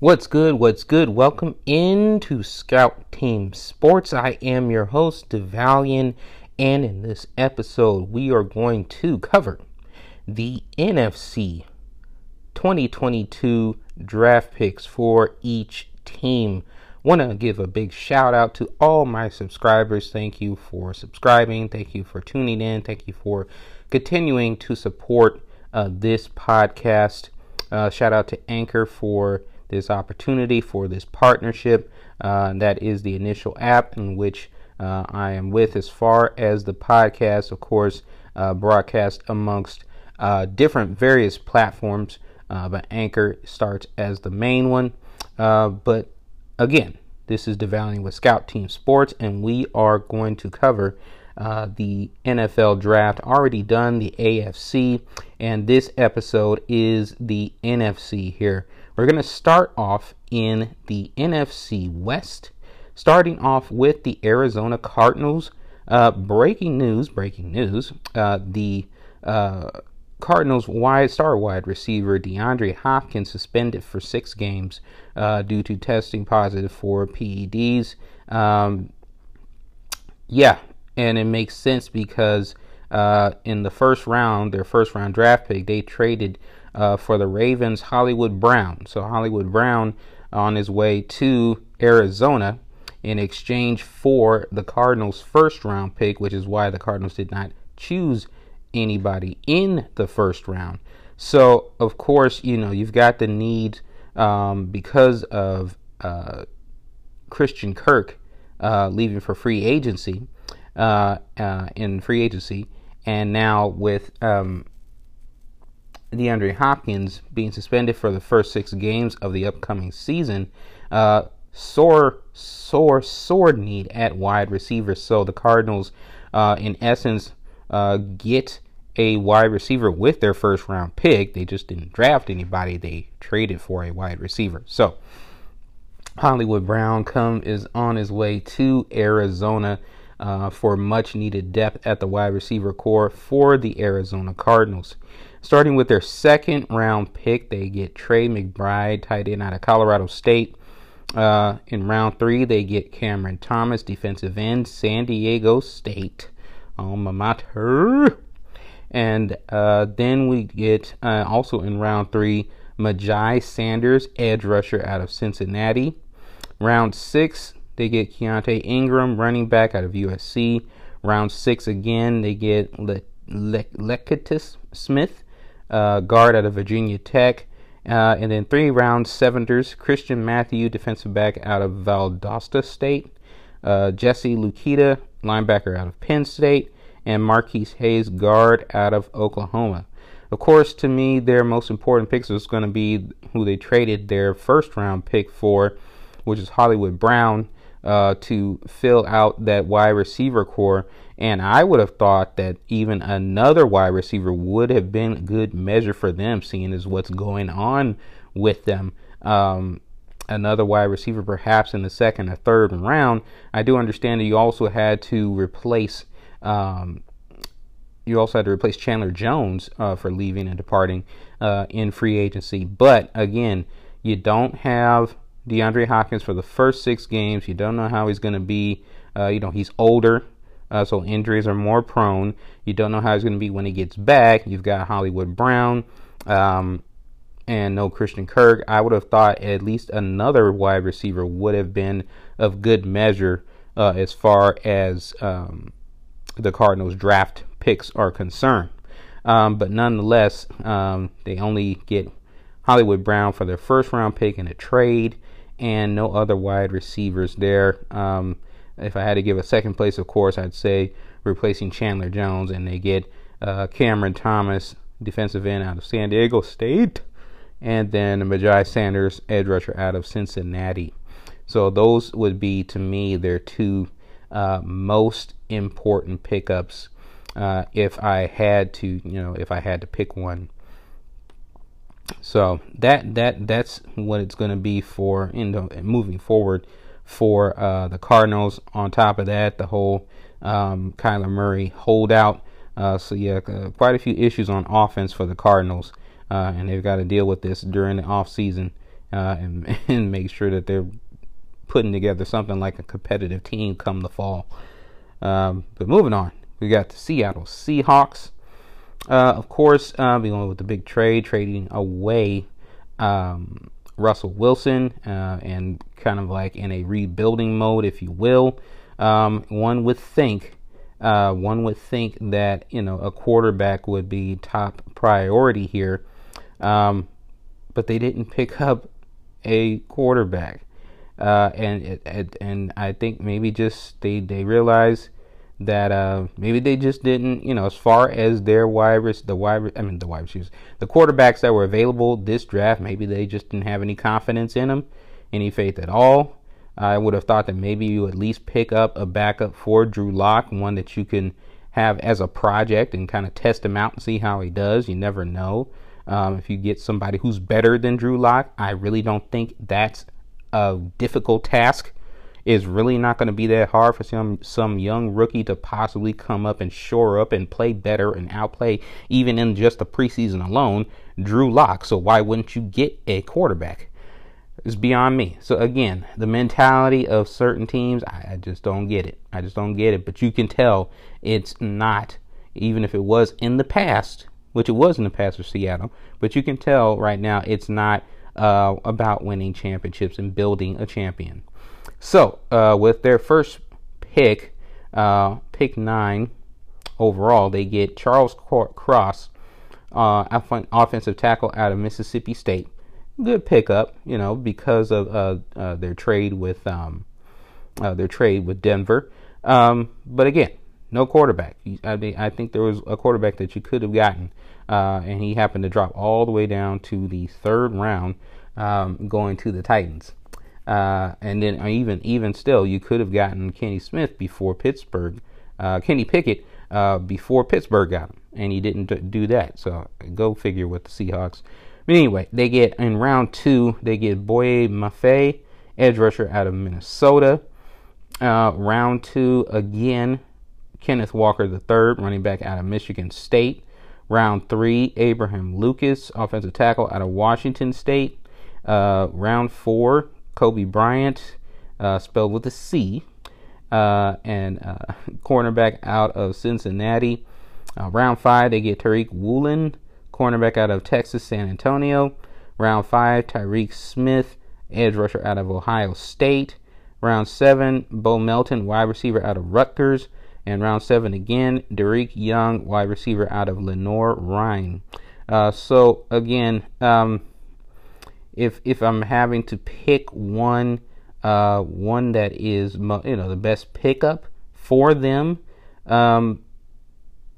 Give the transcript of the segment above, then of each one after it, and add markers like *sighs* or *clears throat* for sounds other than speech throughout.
What's good? What's good? Welcome into Scout Team Sports. I am your host, DeValian, and in this episode, we are going to cover the NFC 2022 draft picks for each team. Want to give a big shout out to all my subscribers. Thank you for subscribing. Thank you for tuning in. Thank you for continuing to support uh, this podcast. Uh, shout out to Anchor for this opportunity for this partnership. Uh, that is the initial app in which uh, I am with, as far as the podcast, of course, uh, broadcast amongst uh, different various platforms. Uh, but Anchor starts as the main one. Uh, but again, this is DeValian with Scout Team Sports, and we are going to cover uh, the NFL draft already done, the AFC, and this episode is the NFC here. We're going to start off in the NFC West, starting off with the Arizona Cardinals. Uh, breaking news, breaking news. Uh, the uh, Cardinals wide star wide receiver DeAndre Hopkins suspended for six games uh, due to testing positive for PEDs. Um, yeah, and it makes sense because uh, in the first round, their first round draft pick, they traded uh, for the Ravens Hollywood Brown. So Hollywood Brown on his way to Arizona in exchange for the Cardinals' first round pick, which is why the Cardinals did not choose anybody in the first round. So, of course, you know, you've got the need um, because of uh, Christian Kirk uh, leaving for free agency uh, uh in free agency, and now with um, DeAndre Hopkins being suspended for the first six games of the upcoming season, uh, sore, sore, sore need at wide receiver. So the Cardinals, uh, in essence, uh, get a wide receiver with their first round pick. They just didn't draft anybody; they traded for a wide receiver. So Hollywood Brown come is on his way to Arizona. Uh, for much needed depth at the wide receiver core for the Arizona Cardinals. Starting with their second round pick, they get Trey McBride, tight end out of Colorado State. Uh, in round three, they get Cameron Thomas, defensive end, San Diego State, alma mater. And uh, then we get uh, also in round three, Myjai Sanders, edge rusher out of Cincinnati. Round six, they get Keaontay Ingram, running back out of USC. Round six again, they get Le- Le- Smith, uh, guard out of Virginia Tech. Uh, and then three round seventers Christian Matthew, defensive back out of Valdosta State. Uh, Jesse Luketa, linebacker out of Penn State. And Marquis Hayes, guard out of Oklahoma. Of course, to me, their most important picks is going to be who they traded their first round pick for, which is Hollywood Brown, uh, to fill out that wide receiver core. And I would have thought that even another wide receiver would have been good measure for them, seeing as what's going on with them. Um, another wide receiver, perhaps in the second or third round. I do understand that you also had to replace. Um, you also had to replace Chandler Jones uh, for leaving and departing uh, in free agency. But again, you don't have DeAndre Hopkins for the first six games. You don't know how he's going to be. Uh, you know, he's older. Uh, so injuries are more prone. You don't know how he's going to be when he gets back. You've got Hollywood Brown um, and no Christian Kirk. I would have thought at least another wide receiver would have been of good measure uh, as far as um, the Cardinals draft picks are concerned. Um, but nonetheless, um, they only get Hollywood Brown for their first round pick in a trade and no other wide receivers there. Um, if I had to give a second place, of course, I'd say replacing Chandler Jones, and they get uh, Cameron Thomas, defensive end out of San Diego State, and then Myjai Sanders, edge rusher out of Cincinnati. So those would be, to me, their two uh, most important pickups. Uh, if I had to, you know, if I had to pick one. So that that that's what it's going to be for you know moving forward for uh, the Cardinals. On top of that, the whole um, Kyler Murray holdout. Uh, so yeah, uh, quite a few issues on offense for the Cardinals, uh, and they've got to deal with this during the off season uh, and, *laughs* and make sure that they're putting together something like a competitive team come the fall. Um, but moving on, we got the Seattle Seahawks. Uh, of course, uh, we went with the big trade, trading away um, Russell Wilson uh, and kind of like in a rebuilding mode, if you will. Um, one would think, uh, one would think that you know a quarterback would be top priority here, um, but they didn't pick up a quarterback, uh, and and I think maybe just they they realize that uh, maybe they just didn't, you know, as far as their wide, the wide, I mean the wide receivers, the quarterbacks that were available this draft, maybe they just didn't have any confidence in them, any faith at all. I would have thought that maybe you at least pick up a backup for Drew Lock, one that you can have as a project and kind of test him out and see how he does. You never know. Um, if you get somebody who's better than Drew Lock, I really don't think that's a difficult task is really not going to be that hard for some some young rookie to possibly come up and shore up and play better and outplay even in just the preseason alone Drew Lock. So why wouldn't you get a quarterback? It's beyond me. So again, the mentality of certain teams, I, I just don't get it. I just don't get it. But you can tell it's not, even if it was in the past, which it was in the past for Seattle. But you can tell right now it's not uh, about winning championships and building a champion. So, uh, with their first pick, uh, pick nine overall, they get Charles Cross, uh, offensive tackle out of Mississippi State. Good pickup, you know, because of uh, uh, their trade with um, uh, their trade with Denver. Um, but again, no quarterback. I mean, I think there was a quarterback that you could have gotten, and he happened to drop all the way down to the third round, um, going to the Titans. Uh, and then even even still, you could have gotten Kenny Smith before Pittsburgh, uh, Kenny Pickett uh, before Pittsburgh got him, and he didn't do that. So go figure with the Seahawks. But anyway, they get in round two, they get Boye Mafe, edge rusher out of Minnesota. Uh, round two again, Kenneth Walker III, running back out of Michigan State. Round three, Abraham Lucas, offensive tackle out of Washington State. Uh, round four, Coby Bryant, uh, spelled with a C, uh, and uh, *laughs* cornerback out of Cincinnati. Uh, round five, they get Tariq Woolen, cornerback out of Texas San Antonio. Round five, Tyreke Smith, edge rusher out of Ohio State. Round seven, Bo Melton, wide receiver out of Rutgers. And round seven again, Dareke Young, wide receiver out of Lenoir-Rhyne. Uh, so again, um, if if I'm having to pick one uh, one that is you know the best pickup for them, um,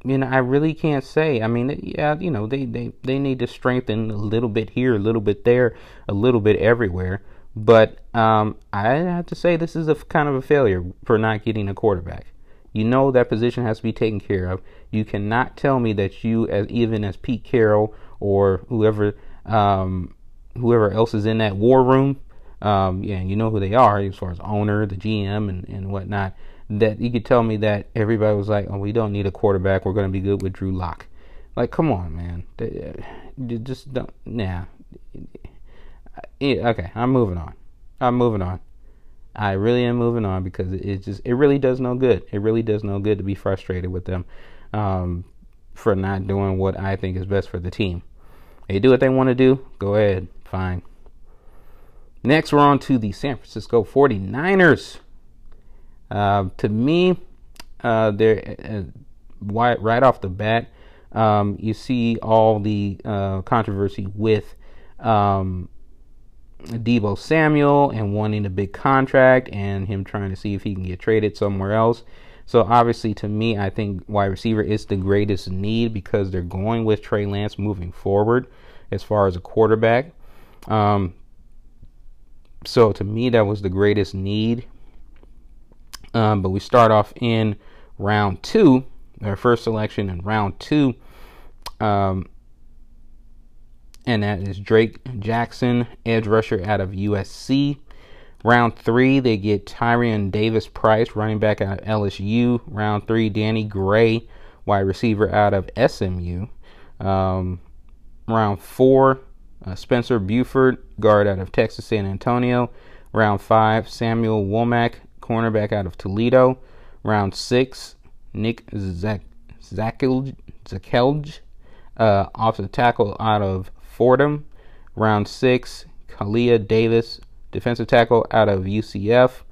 you know I really can't say. I mean, yeah, you know they they they need to strengthen a little bit here, a little bit there, a little bit everywhere. But um, I have to say this is a kind of a failure for not getting a quarterback. You know that position has to be taken care of. You cannot tell me that you, as even as Pete Carroll or whoever um, whoever else is in that war room, um, yeah, you know who they are as far as owner, the GM, and, and whatnot. That you could tell me that everybody was like, "Oh, we don't need a quarterback. We're going to be good with Drew Lock." Like, come on, man. You just don't. Nah. Yeah, okay, I'm moving on. I'm moving on. I really am moving on because it, just it really does no good. It really does no good to be frustrated with them um, for not doing what I think is best for the team. They do what they want to do. Go ahead. Fine. Next, we're on to the San Francisco 49ers. Uh, to me, uh, they're uh, right off the bat. Um, you see all the uh, controversy with um, Deebo Samuel and wanting a big contract and him trying to see if he can get traded somewhere else. So obviously, to me, I think wide receiver is the greatest need because they're going with Trey Lance moving forward as far as a quarterback. Um, so to me, that was the greatest need. Um, but we start off in round two, our first selection in round two. Um, and that is Drake Jackson, edge rusher out of USC. Round three, they get Tyrion Davis Price, running back out of LSU. Round three, Danny Gray, wide receiver out of SMU. Um, round four, Uh, Spencer Buford, guard out of Texas San Antonio. Round five, Samuel Womack, cornerback out of Toledo. Round six, Nick Zakelj, uh, offensive tackle out of Fordham. Round six, Kalia Davis, defensive tackle out of UCF.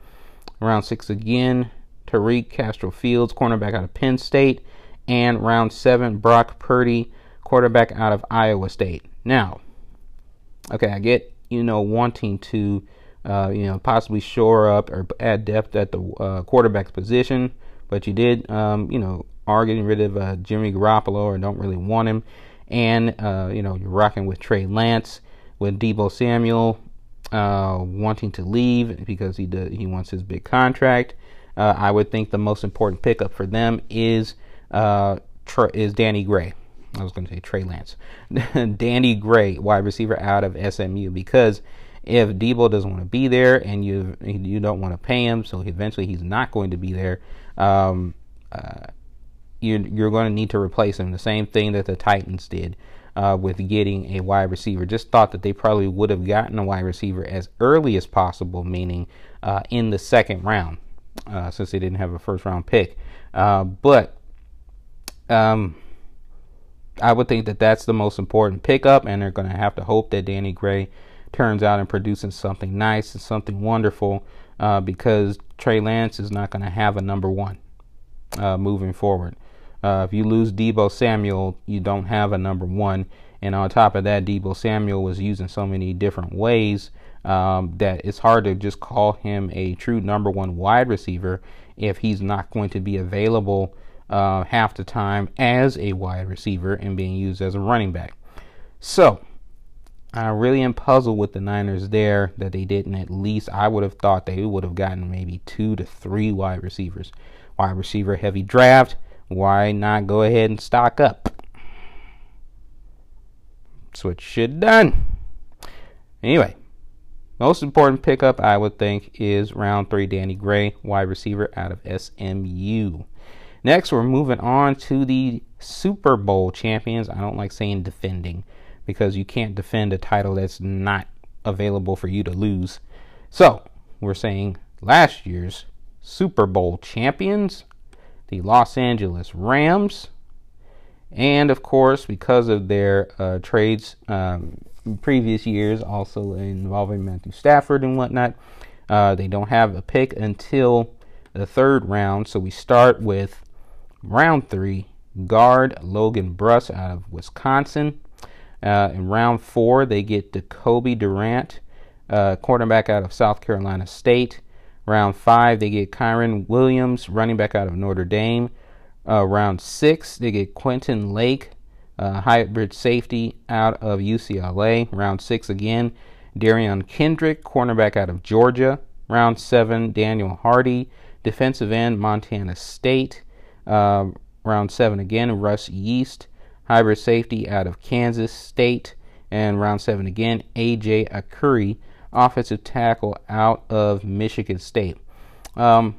Round six again, Tariq Castro Fields, cornerback out of Penn State. And round seven, Brock Purdy, quarterback out of Iowa State. Now, okay, I get you know wanting to uh, you know possibly shore up or add depth at the uh, quarterback position, but you did um, you know are getting rid of uh, Jimmy Garoppolo or don't really want him, and uh, you know you're rocking with Trey Lance with Deebo Samuel uh, wanting to leave because he does, he wants his big contract. Uh, I would think the most important pickup for them is is Danny Gray. I was going to say Trey Lance, *laughs* Danny Gray, wide receiver out of SMU, because if Deebo doesn't want to be there and you you don't want to pay him, so eventually he's not going to be there. Um, uh, you're, you're going to need to replace him. The same thing that the Titans did uh, with getting a wide receiver. Just thought that they probably would have gotten a wide receiver as early as possible, meaning uh, in the second round, uh, since they didn't have a first round pick. Uh, but um, I would think that that's the most important pickup, and they're going to have to hope that Danny Gray turns out and produces something nice and something wonderful uh, because Trey Lance is not going to have a number one uh, moving forward. Uh, if you lose Deebo Samuel, you don't have a number one. And on top of that, Deebo Samuel was used in so many different ways um, that it's hard to just call him a true number one wide receiver if he's not going to be available uh, half the time as a wide receiver and being used as a running back. So, I really am puzzled with the Niners there that they didn't at least. I would have thought they would have gotten maybe two to three wide receivers. Wide receiver heavy draft. Why not go ahead and stock up? That's what should done. Anyway, most important pickup I would think is round three Danny Gray, wide receiver out of SMU. Next, we're moving on to the Super Bowl champions. I don't like saying defending because you can't defend a title that's not available for you to lose. So, we're saying last year's Super Bowl champions, the Los Angeles Rams, and of course, because of their uh, trades um, previous years, also involving Matthew Stafford and whatnot, uh, they don't have a pick until the third round. So we start with round three, guard Logan Bruss out of Wisconsin. Uh, in round four, they get Decobie Durant, uh, quarterback out of South Carolina State. Round five, they get Kyren Williams, running back out of Notre Dame. Uh, round six, they get Quentin Lake, hybrid safety out of UCLA. Round six again, Derion Kendrick, cornerback out of Georgia. Round seven, Daniel Hardy, defensive end, Montana State. Uh, round seven again, Russ Yeast, hybrid safety out of Kansas State. And round seven again, AJ Arcuri, offensive tackle out of Michigan State. Um,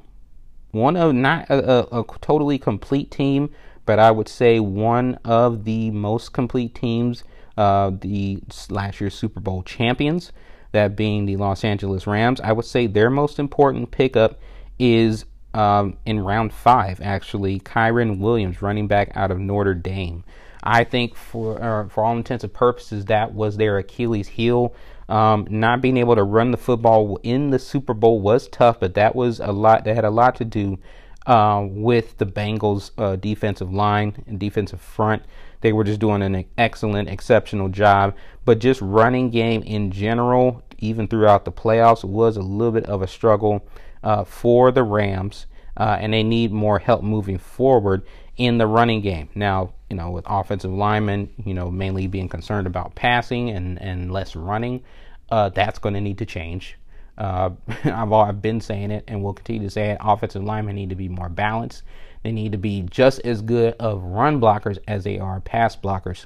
one of not a, a, a, totally complete team, but I would say one of the most complete teams, uh, the last year's Super Bowl champions, that being the Los Angeles Rams. I would say their most important pickup is um, in round five, actually, Kyren Williams, running back out of Notre Dame. I think for uh, for all intents and purposes, that was their Achilles heel. Um, not being able to run the football in the Super Bowl was tough, but that was a lot. That had a lot to do uh, with the Bengals' uh, defensive line and defensive front. They were just doing an excellent, exceptional job. But just running game in general, even throughout the playoffs, was a little bit of a struggle uh, for the Rams, uh, and they need more help moving forward in the running game. Now, you know, with offensive linemen, you know, mainly being concerned about passing and, and less running, uh, that's going to need to change. Uh, *laughs* I've, I've been saying it and will continue to say it. Offensive linemen need to be more balanced. They need to be just as good of run blockers as they are pass blockers.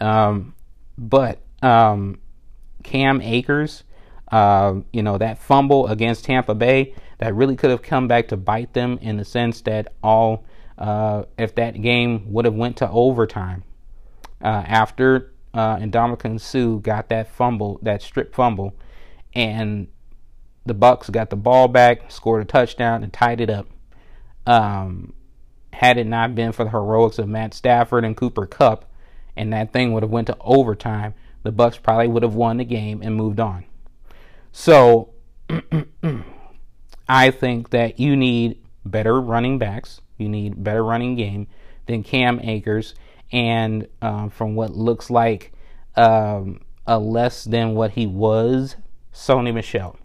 Um, but um, Cam Akers, uh, you know, that fumble against Tampa Bay, that really could have come back to bite them in the sense that all, uh, if that game would have went to overtime, uh, after uh, Ndamukong Suh got that fumble, that strip fumble, and the Bucs got the ball back, scored a touchdown, and tied it up. Um, had it not been for the heroics of Matt Stafford and Cooper Kupp, and that thing would have went to overtime, the Bucs probably would have won the game and moved on. So *clears throat* I think that you need better running backs. You need better running game than Cam Akers, and um, from what looks like um, a less than what he was, Sony Michel.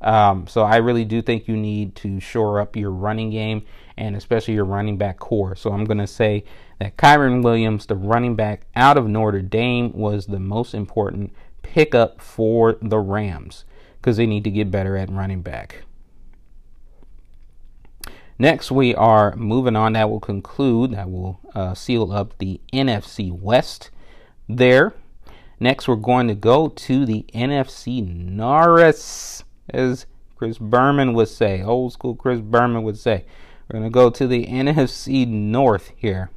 Um, so I really do think you need to shore up your running game and especially your running back core. So I'm going to say that Kyren Williams, the running back out of Notre Dame, was the most important pickup for the Rams because they need to get better at running back. Next, we are moving on. That will conclude, that will uh, seal up the NFC West there. Next, we're going to go to the NFC Norris, as Chris Berman would say, old school Chris Berman would say. We're going to go to the NFC North here.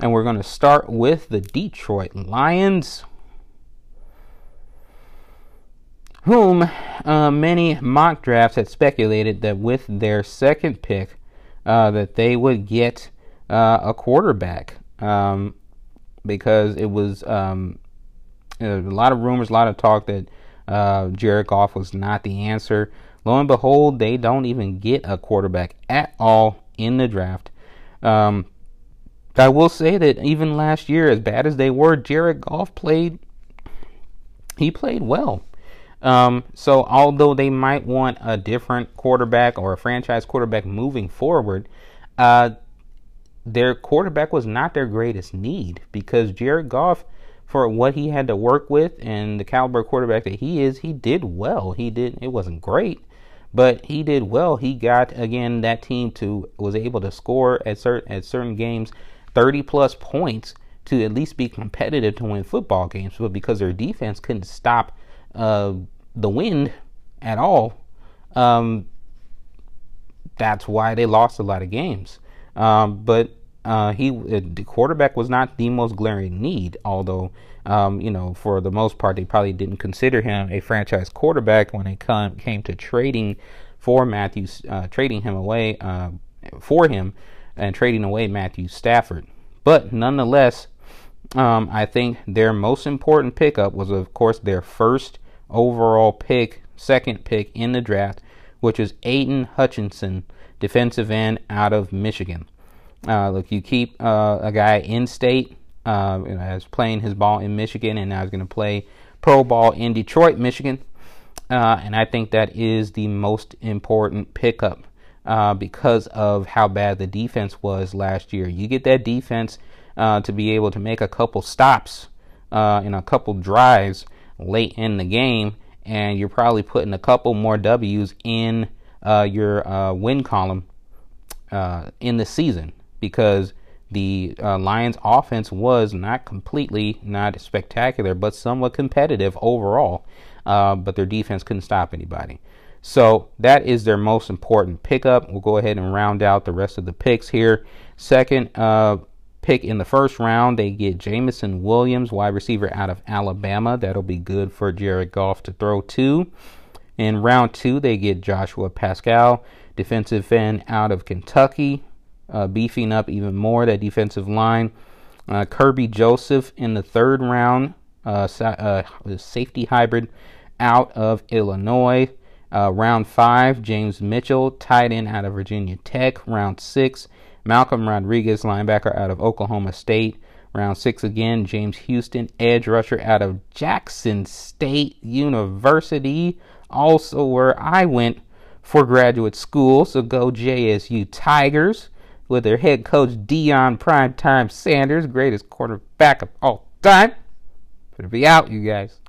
And we're going to start with the Detroit Lions, whom uh, many mock drafts had speculated that with their second pick, uh, that they would get uh, a quarterback um, because it was um, a lot of rumors, a lot of talk that uh, Jared Goff was not the answer. Lo and behold, they don't even get a quarterback at all in the draft. Um, I will say that even last year, as bad as they were, Jared Goff played. He played well. Um, so although they might want a different quarterback or a franchise quarterback moving forward, uh, their quarterback was not their greatest need because Jared Goff, for what he had to work with and the caliber quarterback that he is, he did well. He did. It wasn't great, but he did well. He got again that team to was able to score at certain at certain games, thirty plus points to at least be competitive to win football games. But because their defense couldn't stop uh, the wind at all, um, that's why they lost a lot of games. Um, but uh, he uh, the quarterback was not the most glaring need, although um, you know for the most part they probably didn't consider him a franchise quarterback when it come, came to trading for Matthew, uh, trading him away uh, for him, and trading away Matthew Stafford. But nonetheless, um, I think their most important pickup was, of course, their first overall pick, second pick in the draft, which is Aidan Hutchinson, defensive end out of Michigan. Uh, look, you keep uh, a guy in state, uh, you know, as playing his ball in Michigan, and now he's going to play pro ball in Detroit, Michigan. Uh, and I think that is the most important pickup uh, because of how bad the defense was last year. You get that defense uh, to be able to make a couple stops in a couple drives late in the game, and you're probably putting a couple more W's in uh, your uh, win column uh, in the season because the uh, Lions' offense was not completely not spectacular, but somewhat competitive overall. Uh, but their defense couldn't stop anybody. So that is their most important pickup. We'll go ahead and round out the rest of the picks here. Second, uh, pick in the first round, they get Jameson Williams, wide receiver out of Alabama. That'll be good for Jared Goff to throw to. In round two, they get Joshua Paschal, defensive end out of Kentucky, uh, beefing up even more that defensive line. Uh, Kerby Joseph in the third round, uh, uh, safety hybrid out of Illinois. Uh, round five, James Mitchell, tight end out of Virginia Tech. Round six, Malcolm Rodriguez, linebacker out of Oklahoma State. Round six again, James Houston, edge rusher out of Jackson State University, also where I went for graduate school. So go JSU Tigers with their head coach Deion Primetime Sanders, greatest quarterback of all time. Better be out, you guys.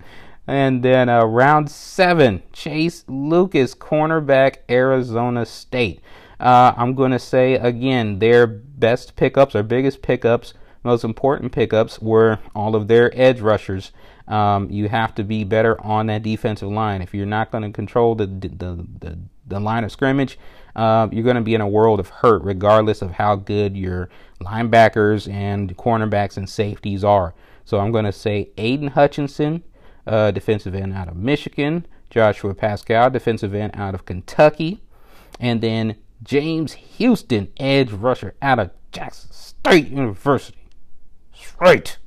And then uh, round seven, Chase Lucas, cornerback, Arizona State. Uh, I'm going to say again, their best pickups, their biggest pickups, most important pickups were all of their edge rushers. Um, you have to be better on that defensive line. If you're not going to control the, the, the, the, line of scrimmage, uh, you're going to be in a world of hurt, regardless of how good your linebackers and cornerbacks and safeties are. So I'm going to say Aidan Hutchinson, uh, defensive end out of Michigan, Joshua Paschal, defensive end out of Kentucky, and then James Houston, edge rusher out of Jackson State University. Straight.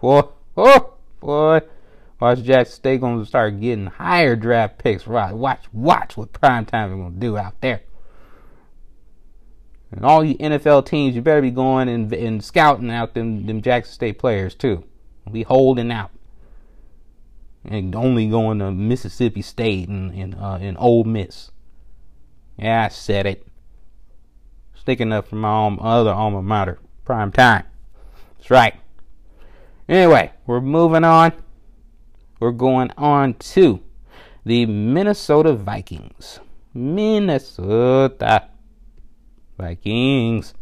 Boy, oh, boy. Watch Jackson State going to start getting higher draft picks. Right. Watch, watch what prime time is going to do out there. And all you NFL teams, you better be going and, and scouting out them, them Jackson State players too. Be holding out. And only going to Mississippi State and, and, uh, and Ole Miss. Yeah, I said it. Sticking up for my own, other alma mater. Prime time. That's right. Anyway, we're moving on. We're going on to the Minnesota Vikings. Minnesota Vikings.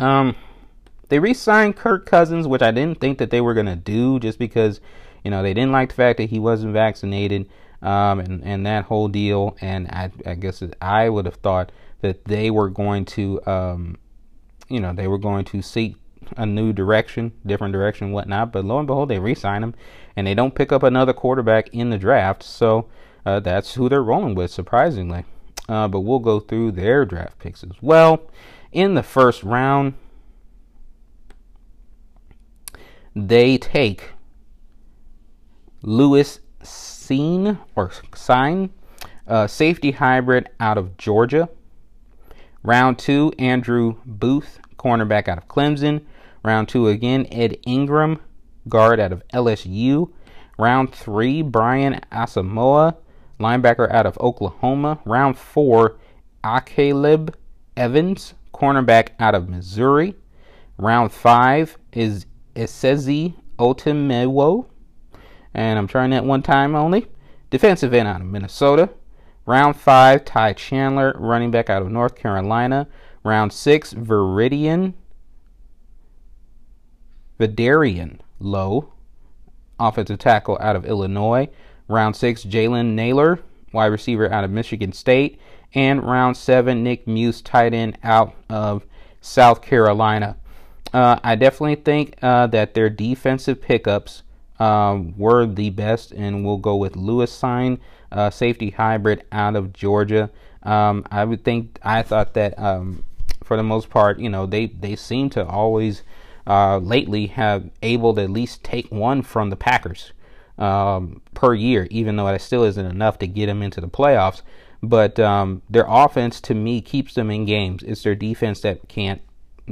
Um, they re-signed Kirk Cousins, which I didn't think that they were gonna do, just because you know they didn't like the fact that he wasn't vaccinated, um, and and that whole deal. And I, I guess I would have thought that they were going to, um, you know, they were going to seek a new direction, different direction, whatnot. But lo and behold, they re-sign him, and they don't pick up another quarterback in the draft. So uh, that's who they're rolling with, surprisingly uh, but we'll go through their draft picks as well. In the first round, they take Lewis Cine or Sign, uh, safety hybrid out of Georgia. Round two, Andrew Booth, cornerback out of Clemson. Round two again, Ed Ingram, guard out of LSU. Round three, Brian Asamoah, linebacker out of Oklahoma. Round four, Akayleb Evans, cornerback out of Missouri. Round five is Esezi Otomewo, and I'm trying that one time only. Defensive end out of Minnesota. Round five, Ty Chandler, running back out of North Carolina. Round six, Viridian. Vederian Lowe, offensive tackle out of Illinois. Round six, Jalen Nailor, wide receiver out of Michigan State. And round seven, Nick Muse, tight end out of South Carolina. Uh, I definitely think uh, that their defensive pickups um, were the best, and we'll go with Lewis Sign, uh, safety hybrid out of Georgia. Um, I would think I thought that um, for the most part, you know, they they seem to always uh, lately have able to at least take one from the Packers um, per year, even though that still isn't enough to get them into the playoffs. But um, their offense, to me, keeps them in games. It's their defense that can't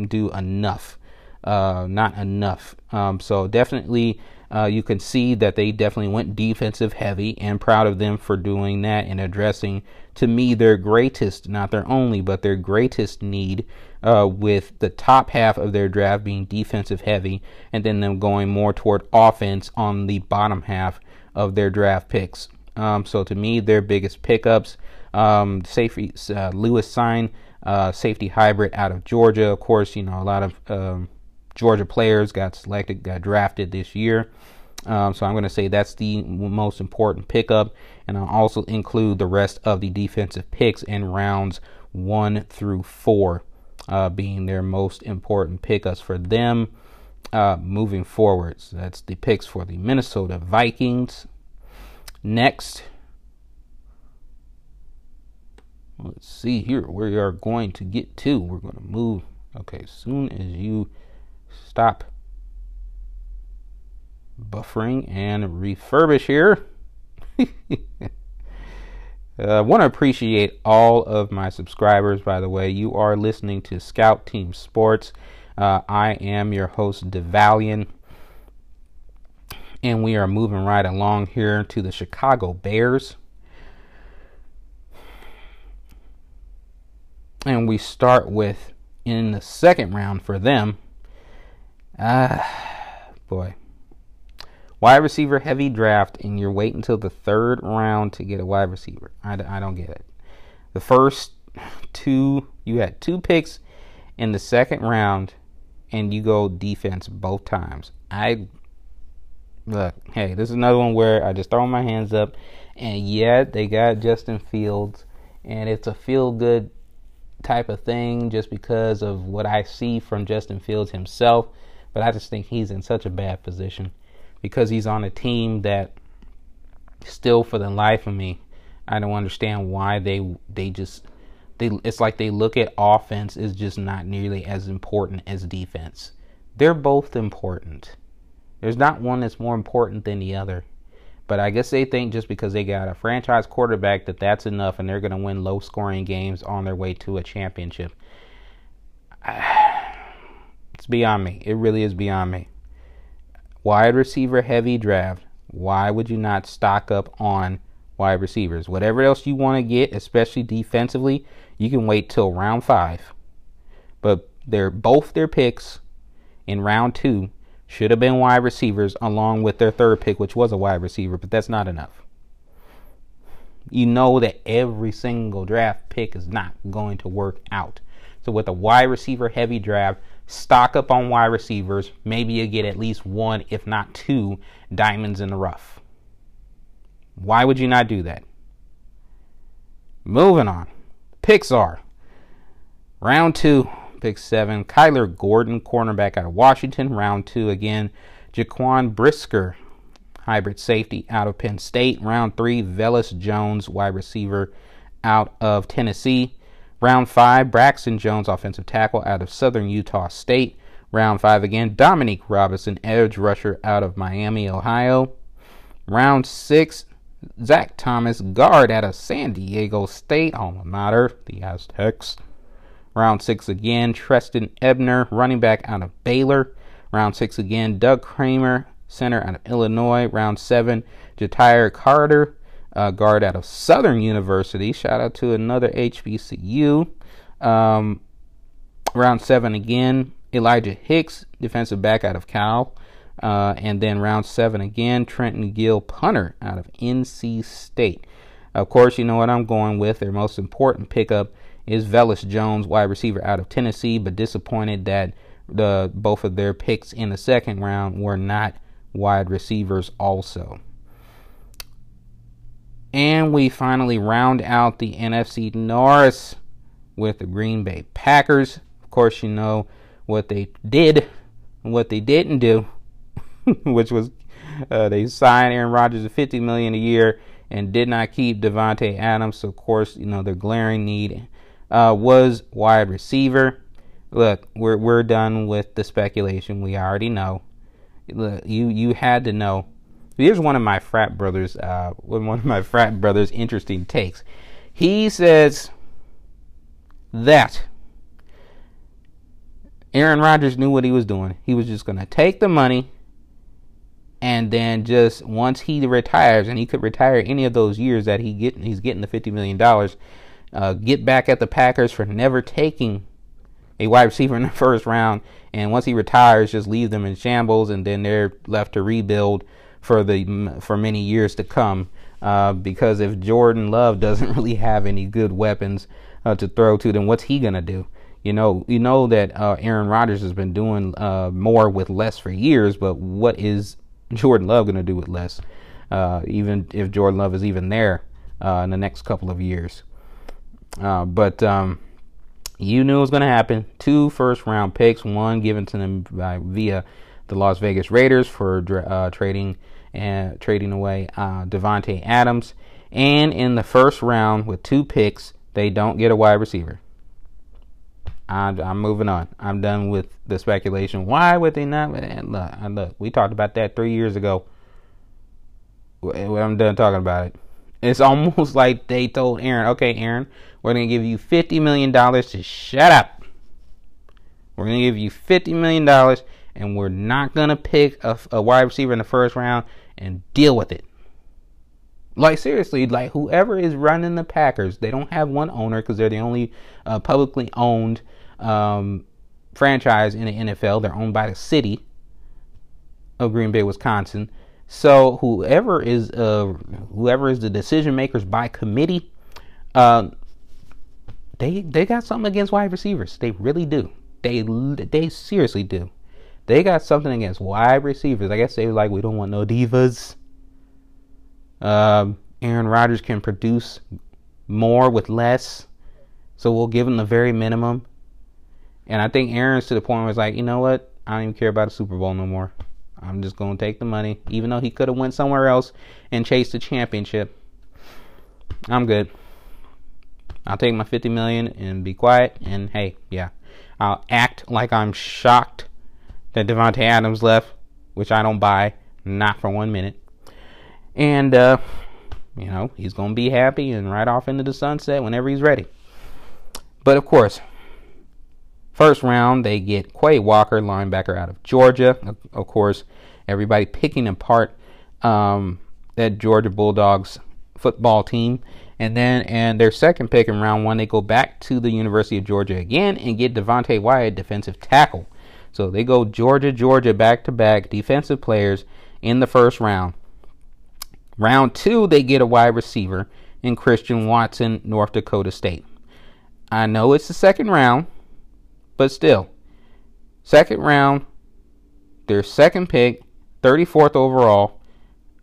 do enough, uh, not enough. Um, so definitely, uh, you can see that they definitely went defensive heavy, and proud of them for doing that and addressing, to me, their greatest, not their only, but their greatest need uh, with the top half of their draft being defensive heavy, and then them going more toward offense on the bottom half of their draft picks. Um, so to me, their biggest pickups, um, safety uh, Lewis sign, uh, safety hybrid out of Georgia. Of course, you know a lot of um, Georgia players got selected, got drafted this year. Um, so I'm going to say that's the most important pickup, and I'll also include the rest of the defensive picks in rounds one through four uh, being their most important pickups for them uh, moving forward. So that's the picks for the Minnesota Vikings. Next, let's see here. We are going to get to. We're going to move. Okay, as soon as you stop buffering and refurbish here. I *laughs* uh, want to appreciate all of my subscribers, by the way. You are listening to Scout Team Sports. Uh, I am your host, DeValian. And we are moving right along here to the Chicago Bears. And we start with in the second round for them. Ah, boy. Wide receiver heavy draft, and you're waiting until the third round to get a wide receiver. I, I don't get it. The first two, you had two picks in the second round, and you go defense both times. I look, hey, this is another one where I just throw my hands up, and yet they got Justin Fields, and it's a feel good type of thing just because of what I see from Justin Fields himself. But I just think he's in such a bad position because he's on a team that still for the life of me, I don't understand why they they just they it's like they look at offense is just not nearly as important as defense. They're both important. There's not one that's more important than the other. But I guess they think just because they got a franchise quarterback that that's enough and they're going to win low scoring games on their way to a championship. *sighs* It's beyond me. It really is beyond me. Wide receiver heavy draft. Why would you not stock up on wide receivers? Whatever else you want to get, especially defensively, you can wait till round five. But they're both their picks in round two should have been wide receivers along with their third pick, which was a wide receiver, but that's not enough. You know that every single draft pick is not going to work out. So, with a wide receiver heavy draft, stock up on wide receivers. Maybe you get at least one, if not two, diamonds in the rough. Why would you not do that? Moving on. Pixar. Round two. Pick seven, Kyler Gordon, cornerback out of Washington. Round two again, Jaquan Brisker, hybrid safety out of Penn State. Round three, Velus Jones, wide receiver out of Tennessee. Round five, Braxton Jones, offensive tackle out of Southern Utah State. Round five again, Dominique Robinson, edge rusher out of Miami, Ohio. Round six, Zach Thomas, guard out of San Diego State, alma mater, the Aztecs. Round six again, Treston Ebner, running back out of Baylor. Round six again, Doug Kramer, center out of Illinois. Round seven, Ja'Tyre Carter, uh, guard out of Southern University. Shout out to another HBCU. Um, round seven again, Elijah Hicks, defensive back out of Cal. Uh, and then round seven again, Trenton Gill, punter out of NC State. Of course, you know what I'm going with. Their most important pickup is Velus Jones, wide receiver out of Tennessee, but disappointed that the both of their picks in the second round were not wide receivers also. And we finally round out the NFC North with the Green Bay Packers. Of course, you know what they did and what they didn't do, *laughs* which was uh, they signed Aaron Rodgers at 50 million a year and did not keep Davante Adams. So of course, you know their glaring need uh, was wide receiver. Look, we're we're done with the speculation. We already know. Look, you you had to know. Here's one of my frat brothers. Uh, one of my frat brothers' interesting takes. He says that Aaron Rodgers knew what he was doing. He was just going to take the money and then just once he retires and he could retire any of those years that he get he's getting the 50 million dollars uh, get back at the Packers for never taking a wide receiver in the *laughs* first round, and once he retires, just leave them in shambles, and then they're left to rebuild for the for many years to come. Uh, because if Jordan Love doesn't *laughs* really have any good weapons uh, to throw to, then what's he gonna do? You know, you know that uh, Aaron Rodgers has been doing uh, more with less for years, but what is *laughs* Jordan Love gonna do with less? Uh, even if Jordan Love is even there uh, in the next couple of years. But um, you knew it was to happen. Two first round picks, one given to them by, via the Las Vegas Raiders for uh, trading and trading away uh, Davante Adams, and in the first round with two picks, they don't get a wide receiver. I'm, I'm moving on. I'm done with the speculation. Why would they not? And look, look, we talked about that three years ago. I'm done talking about it. It's *laughs* almost like they told Aaron, okay, Aaron, we're going to give you $50 million to shut up. We're going to give you $50 million and we're not going to pick a, a, wide receiver in the first round and deal with it. Like, seriously, like whoever is running the Packers, they don't have one owner because they're the only uh, publicly owned um, franchise in the NFL. They're owned by the city of Green Bay, Wisconsin. So whoever is uh, whoever is the decision makers by committee, uh, they they got something against wide receivers. They really do. They they seriously do. They got something against wide receivers. I guess they like we don't want no divas. Um, Aaron Rodgers can produce more with less, so we'll give him the very minimum. And I think Aaron's to the point where it's like, you know what? I don't even care about a Super Bowl no more. I'm just gonna take the money, even though he could have went somewhere else and chased the championship. I'm good. I'll take my 50 million and be quiet. And hey, yeah, I'll act like I'm shocked that Davante Adams left, which I don't buy, not for one minute. And uh, you know he's gonna be happy and ride off into the sunset whenever he's ready. But of course, first round they get Quay Walker, linebacker out of Georgia. Of course, everybody picking apart um, that Georgia Bulldogs football team. And then and their second pick in round one, they go back to the University of Georgia again and get Devonte Wyatt, defensive tackle. So they go Georgia, Georgia back to back defensive players in the first round. Round two, they get a wide receiver in Christian Watson, North Dakota State. I know it's the second round, but still, second round, their second pick, 34th overall.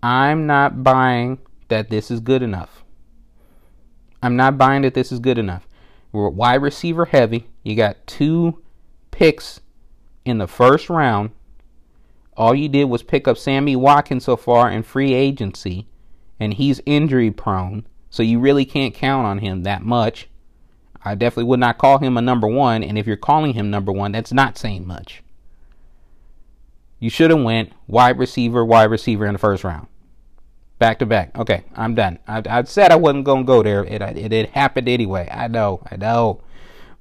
I'm not buying that this is good enough. I'm not buying that this is good enough. We're wide receiver heavy. You got two picks in the first round. All you did was pick up Sammy Watkins so far in free agency, and he's injury prone, so you really can't count on him that much. I definitely would not call him a number one, and if you're calling him number one, that's not saying much. You should have went wide receiver, wide receiver in the first round back to back. Okay, I'm done. I, I said I wasn't gonna go there. It, it it happened anyway. I know. I know.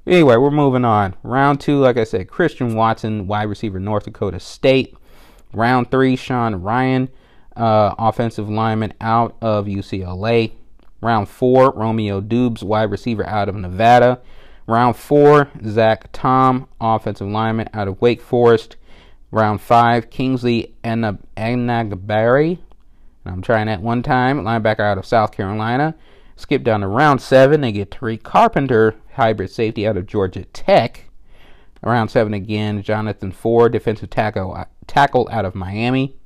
Anyway, we're moving on. Round two, like I said, Christian Watson, wide receiver, North Dakota State. Round three, Sean Rhyan, uh, offensive lineman out of UCLA. Round four, Romeo Doubs, wide receiver out of Nevada. Round four, Zach Tom, offensive lineman out of Wake Forest. Round five, Kingsley Enagbare, I'm trying that one time. Linebacker out of South Carolina. Skip down to round seven. They get Tariq Carpenter, hybrid safety out of Georgia Tech. Round seven again, Jonathan Ford, defensive tackle, tackle out of Miami.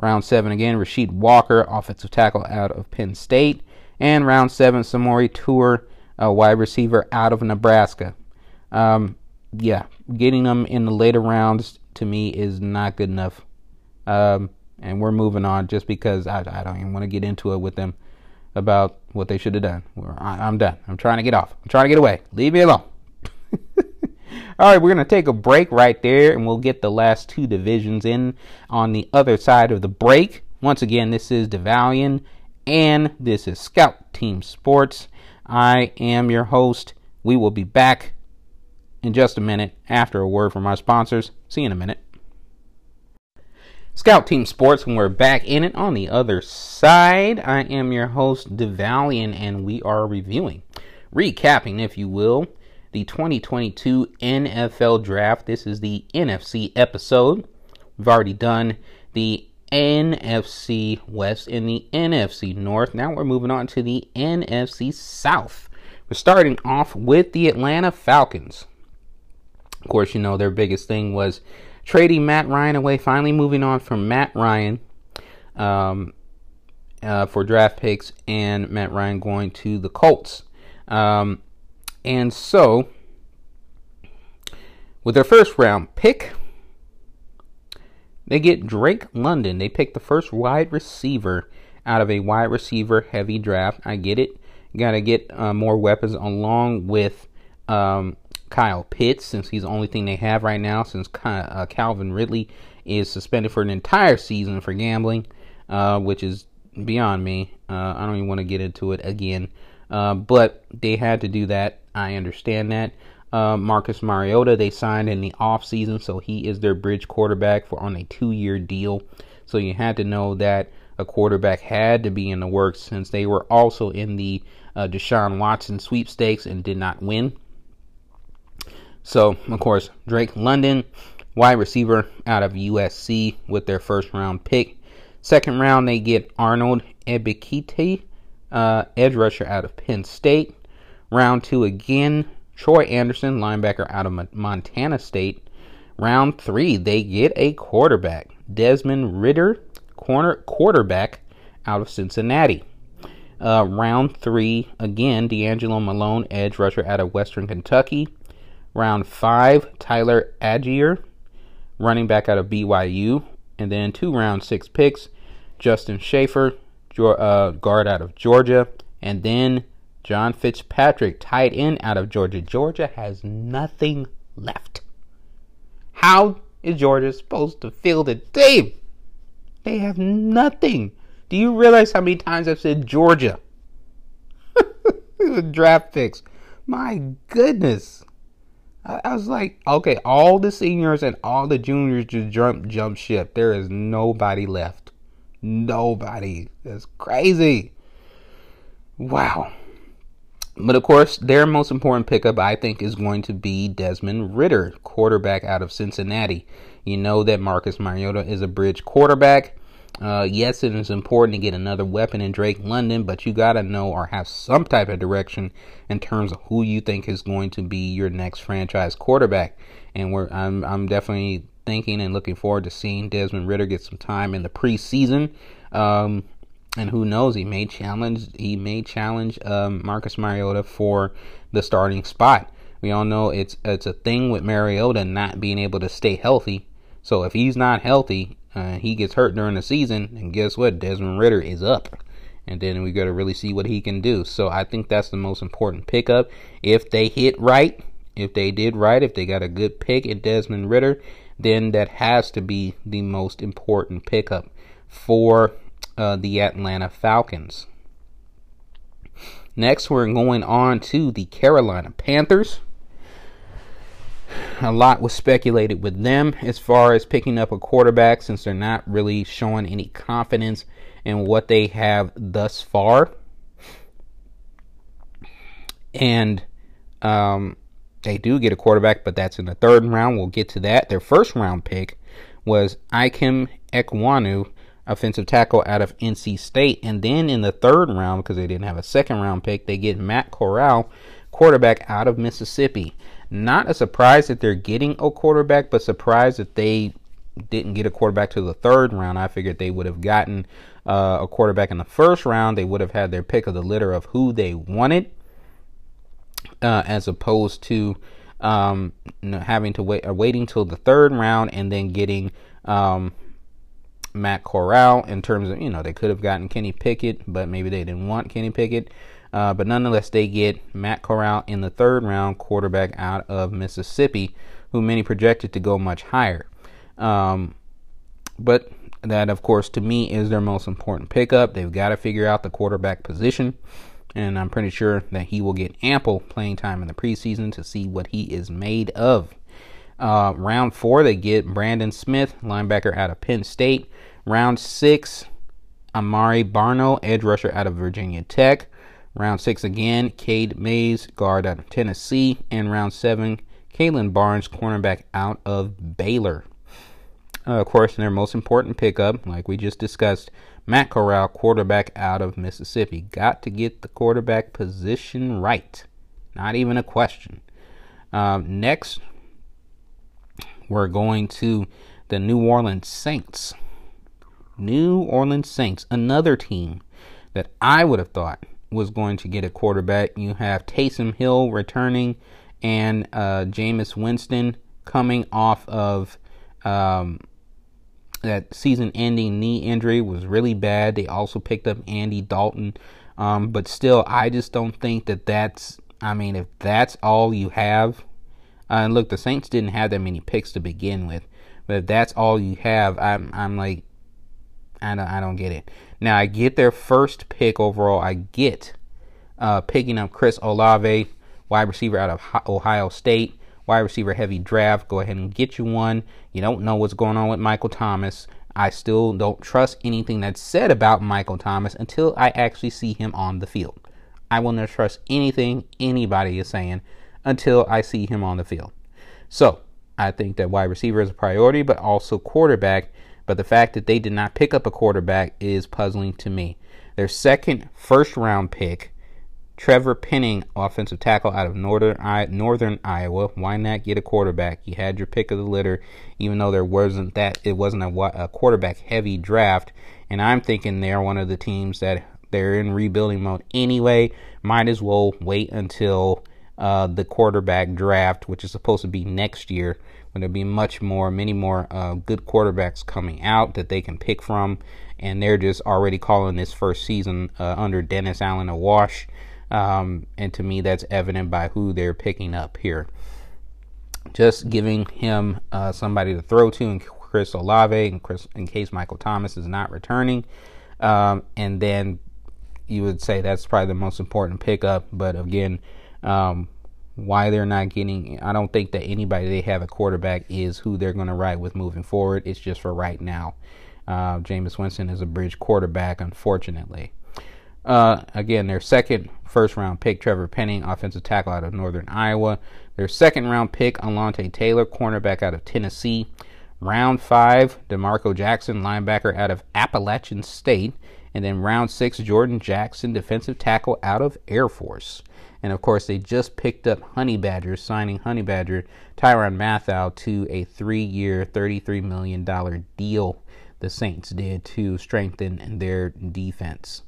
Round seven again, Rasheed Walker, offensive tackle out of Penn State. And round seven, Samori Toure, a wide receiver out of Nebraska. Um, yeah, getting them in the later rounds to me is not good enough. Um, and we're moving on just because I, I don't even want to get into it with them about what they should have done. I, I'm done. I'm trying to get off. I'm trying to get away. Leave me alone. *laughs* All right, we're going to take a break right there and we'll get the last two divisions in on the other side of the break. Once again, this is DeValian and this is Scout Team Sports. I am your host. We will be back in just a minute after a word from our sponsors. See you in a minute. Scout Team Sports, and we're back in it on the other side. I am your host, DeValian, and we are reviewing, recapping, if you will, the 2022 NFL Draft. This is the NFC episode. We've already done the NFC West and the NFC North. Now we're moving on to the NFC South. We're starting off with the Atlanta Falcons. Of course, you know their biggest thing was trading Matt Ryan away, finally moving on from Matt Ryan um, uh, for draft picks, and Matt Ryan going to the Colts. Um, and so, with their first round pick, they get Drake London. They pick the first wide receiver out of a wide receiver heavy draft. I get it. Got to get uh, more weapons along with um, Kyle Pitts, since he's the only thing they have right now, since uh, Calvin Ridley is suspended for an entire season for gambling, uh, which is beyond me. Uh, I don't even want to get into it again. Uh, but they had to do that. I understand that. Uh, Marcus Mariota, they signed in the offseason, so he is their bridge quarterback for on a two year deal. So you had to know that a quarterback had to be in the works since they were also in the Deshaun Watson sweepstakes and did not win. So, of course, Drake London, wide receiver out of USC with their first round pick. Second round, they get Arnold Ebiketie, uh, edge rusher out of Penn State. Round two again, Troy Andersen, linebacker out of Montana State. Round three, they get a quarterback, Desmond Ridder, corner quarterback out of Cincinnati. Uh, round three, again, D'Angelo Malone, edge rusher out of Western Kentucky. Round five, Tyler Allgeier, running back out of BYU, and then two round six picks, Justin Shaffer, uh, guard out of Georgia, and then John Fitzpatrick, tight end out of Georgia. Georgia has nothing left. How is Georgia supposed to field a team? They have nothing. Do you realize how many times I've said Georgia? *laughs* draft picks. My goodness. I, I, was like, okay, all the seniors and all the juniors just jump jump ship. There is nobody left. Nobody. That's crazy. Wow. But of course, their most important pickup, I think, is going to be Desmond Ridder, quarterback out of Cincinnati. You know that Marcus Mariota is a bridge quarterback. Uh, yes, it is important to get another weapon in Drake London, but you got to know or have some type of direction in terms of who you think is going to be your next franchise quarterback. And we're I'm I'm definitely thinking and looking forward to seeing Desmond Ridder get some time in the preseason. Um, and who knows, he may challenge he may challenge um, Marcus Mariota for the starting spot. We all know it's it's a thing with Mariota not being able to stay healthy. So if he's not healthy, uh, he gets hurt during the season, and guess what? Desmond Ridder is up, and then we got to really see what he can do. So I think that's the most important pickup. If they hit right, if they did right, if they got a good pick at Desmond Ridder, then that has to be the most important pickup for uh, the Atlanta Falcons. Next, we're going on to the Carolina Panthers. A lot was speculated with them as far as picking up a quarterback since they're not really showing any confidence in what they have thus far. And um, they do get a quarterback, but that's in the third round. We'll get to that. Their first round pick was Ikem Ekwonu offensive tackle out of NC State. And then in the third round, because they didn't have a second round pick, they get Matt Corral, quarterback out of Mississippi. Not a surprise that they're getting a quarterback, but surprised that they didn't get a quarterback to the third round. I figured they would have gotten uh, a quarterback in the first round. They would have had their pick of the litter of who they wanted, uh, as opposed to um, having to wait, or uh, waiting till the third round and then getting um, Matt Corral in terms of, you know, they could have gotten Kenny Pickett, but maybe they didn't want Kenny Pickett. Uh, but nonetheless, they get Matt Corral in the third round, quarterback out of Mississippi, who many projected to go much higher. Um, but that, of course, to me is their most important pickup. They've got to figure out the quarterback position. And I'm pretty sure that he will get ample playing time in the preseason to see what he is made of. Uh, round four, they get Brandon Smith, linebacker out of Penn State. Round six, Amari Barno, edge rusher out of Virginia Tech. Round six again, Cade Mays, guard out of Tennessee. And round seven, Kalon Barnes, cornerback out of Baylor. Uh, of course, their most important pickup, like we just discussed, Matt Corral, quarterback out of Mississippi. Got to get the quarterback position right. Not even a question. Um, next, we're going to the New Orleans Saints. New Orleans Saints, another team that I would have thought was going to get a quarterback. You have Taysom Hill returning and uh, Jameis Winston coming off of um, that season-ending knee injury was really bad. They also picked up Andy Dalton, um, but still, I just don't think that that's. I mean, if that's all you have, uh, and look, the Saints didn't have that many picks to begin with. But if that's all you have, I'm I'm like, I don't I don't get it. Now I get their first pick overall. I get uh, picking up Chris Olave, wide receiver out of Ohio State, wide receiver heavy draft. Go ahead and get you one. You don't know what's going on with Michael Thomas. I still don't trust anything that's said about Michael Thomas until I actually see him on the field. I will not trust anything anybody is saying until I see him on the field. So I think that wide receiver is a priority, but also quarterback. But the fact that they did not pick up a quarterback is puzzling to me. Their second first round pick, Trevor Penning, offensive tackle out of northern northern Iowa. Why not get a quarterback? You had your pick of the litter, even though there wasn't that it wasn't a, a quarterback heavy draft. And I'm thinking they're one of the teams that they're in rebuilding mode anyway. Might as well wait until uh, the quarterback draft, which is supposed to be next year, when there'll be much more, many more uh, good quarterbacks coming out that they can pick from. And they're just already calling this first season uh, under Dennis Allen a wash. Um, and to me, that's evident by who they're picking up here. Just giving him uh, somebody to throw to in Chris Olave in, Chris, in case Michael Thomas is not returning. Um, and then you would say that's probably the most important pickup. But again, um, why they're not getting, I don't think that anybody they have a quarterback is who they're going to ride with moving forward. It's just for right now. Uh, Jameis Winston is a bridge quarterback, unfortunately. Uh, again, their second first round pick, Trevor Penning, offensive tackle out of Northern Iowa. Their second round pick, Alontae Taylor, cornerback out of Tennessee. Round five, D'Marco Jackson, linebacker out of Appalachian State. And then round six, Jordan Jackson, defensive tackle out of Air Force. And of course, they just picked up Honey Badger, signing Honey Badger Tyrann Mathieu to a three year, $33 million deal the Saints did to strengthen their defense.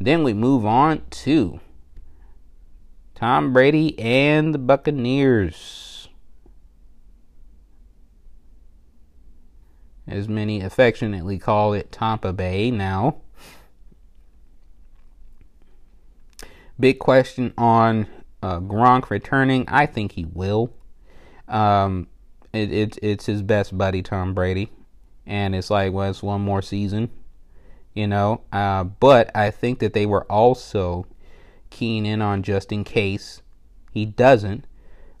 Then we move on to Tom Brady and the Buccaneers. As many affectionately call it Tampa Bay now. Big question on uh, Gronk returning. I think he will. Um, it, it, it's his best buddy, Tom Brady. And it's like, well, it's one more season you know. Uh, but I think that they were also keen in on just in case he doesn't.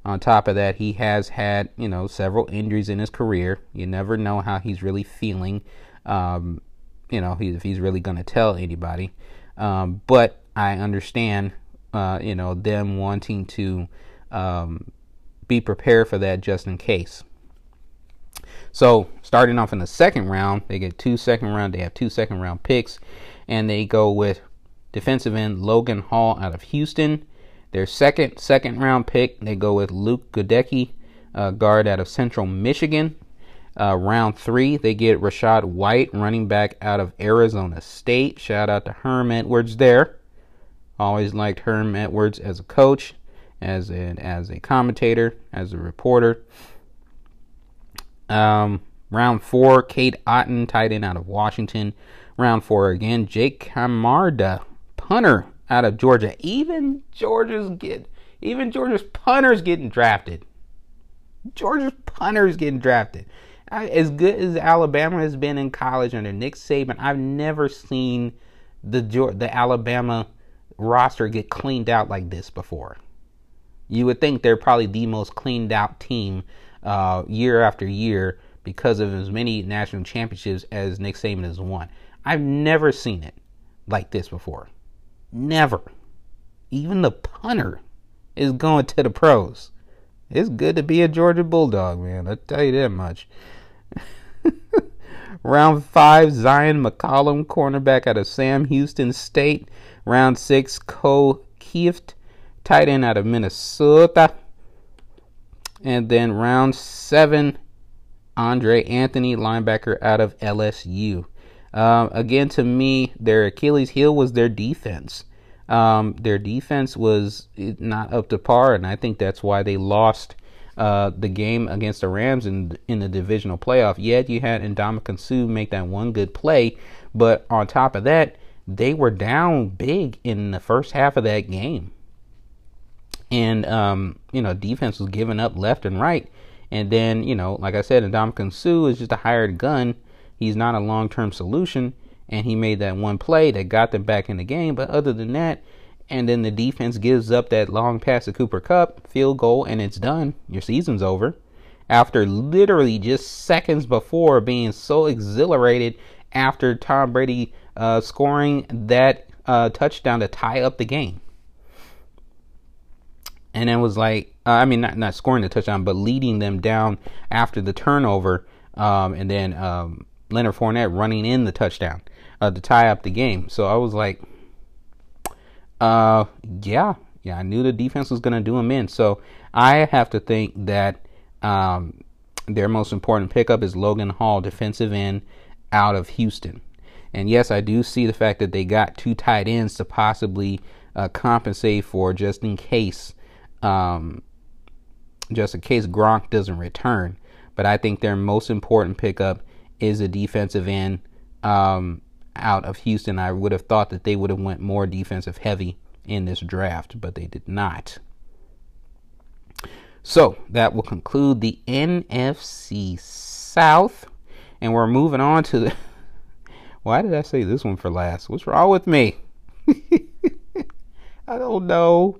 On top of that, he has had, you know, several injuries in his career. You never know how he's really feeling, um, you know, if he's really going to tell anybody. Um, but I understand, uh, you know, them wanting to um, be prepared for that just in case. So starting off in the second round, they get two second round. They have two second round picks, and they go with defensive end Logan Hall out of Houston. Their second second round pick, they go with Luke Goedeke, uh, guard out of Central Michigan. Uh, round three, they get Rachaad White, running back out of Arizona State. Shout out to Herm Edwards there. Always liked Herm Edwards as a coach, as a, as a commentator, as a reporter. Um, round four, Cade Otton, tight end out of Washington. Round four again, Jake Camarda, punter out of Georgia. Even Georgia's get even Georgia's punters getting drafted. Georgia's punters getting drafted. As good as Alabama has been in college under Nick Saban, I've never seen the the Alabama roster get cleaned out like this before. You would think they're probably the most cleaned out team uh, year after year because of as many national championships as Nick Saban has won. I've never seen it like this before. Never. Even the punter is going to the pros. It's good to be a Georgia Bulldog, man. I tell you that much. *laughs* Round five, Zyon McCollum, cornerback out of Sam Houston State. Round six, Ko Kieft, tight end out of Minnesota. And then round seven, Andre Anthony, linebacker out of LSU. Um, again, to me, their Achilles heel was their defense. Um, their defense was not up to par, and I think that's why they lost uh, the game against the Rams in in the divisional playoff. Yet you had Ndamukong Suh make that one good play, but on top of that, they were down big in the first half of that game and um, you know defense was giving up left and right. And then you know, like I said, Ndamukong Suh is just a hired gun. He's not a long-term solution, and he made that one play that got them back in the game. But other than that, and then the defense gives up that long pass to Cooper Kupp, field goal, and it's done. Your season's over. After literally just seconds before being so exhilarated after Tom Brady uh, scoring that uh, touchdown to tie up the game and it was like uh, I mean not not scoring the touchdown, but leading them down after the turnover, um, and then um, Leonard Fournette running in the touchdown uh, to tie up the game. So I was like, uh, yeah, yeah, I knew the defense was gonna do them in. So I have to think that um, their most important pickup is Logan Hall, defensive end out of Houston. And yes, I do see the fact that they got two tight ends to possibly uh, compensate for just in case um, just in case Gronk doesn't return. But I think their most important pickup is a defensive end um, out of Houston. I would have thought that they would have went more defensive heavy in this draft, but they did not. So that will conclude the NFC South, and we're moving on to the. Why did I say this one for last? What's wrong with me? *laughs* I don't know.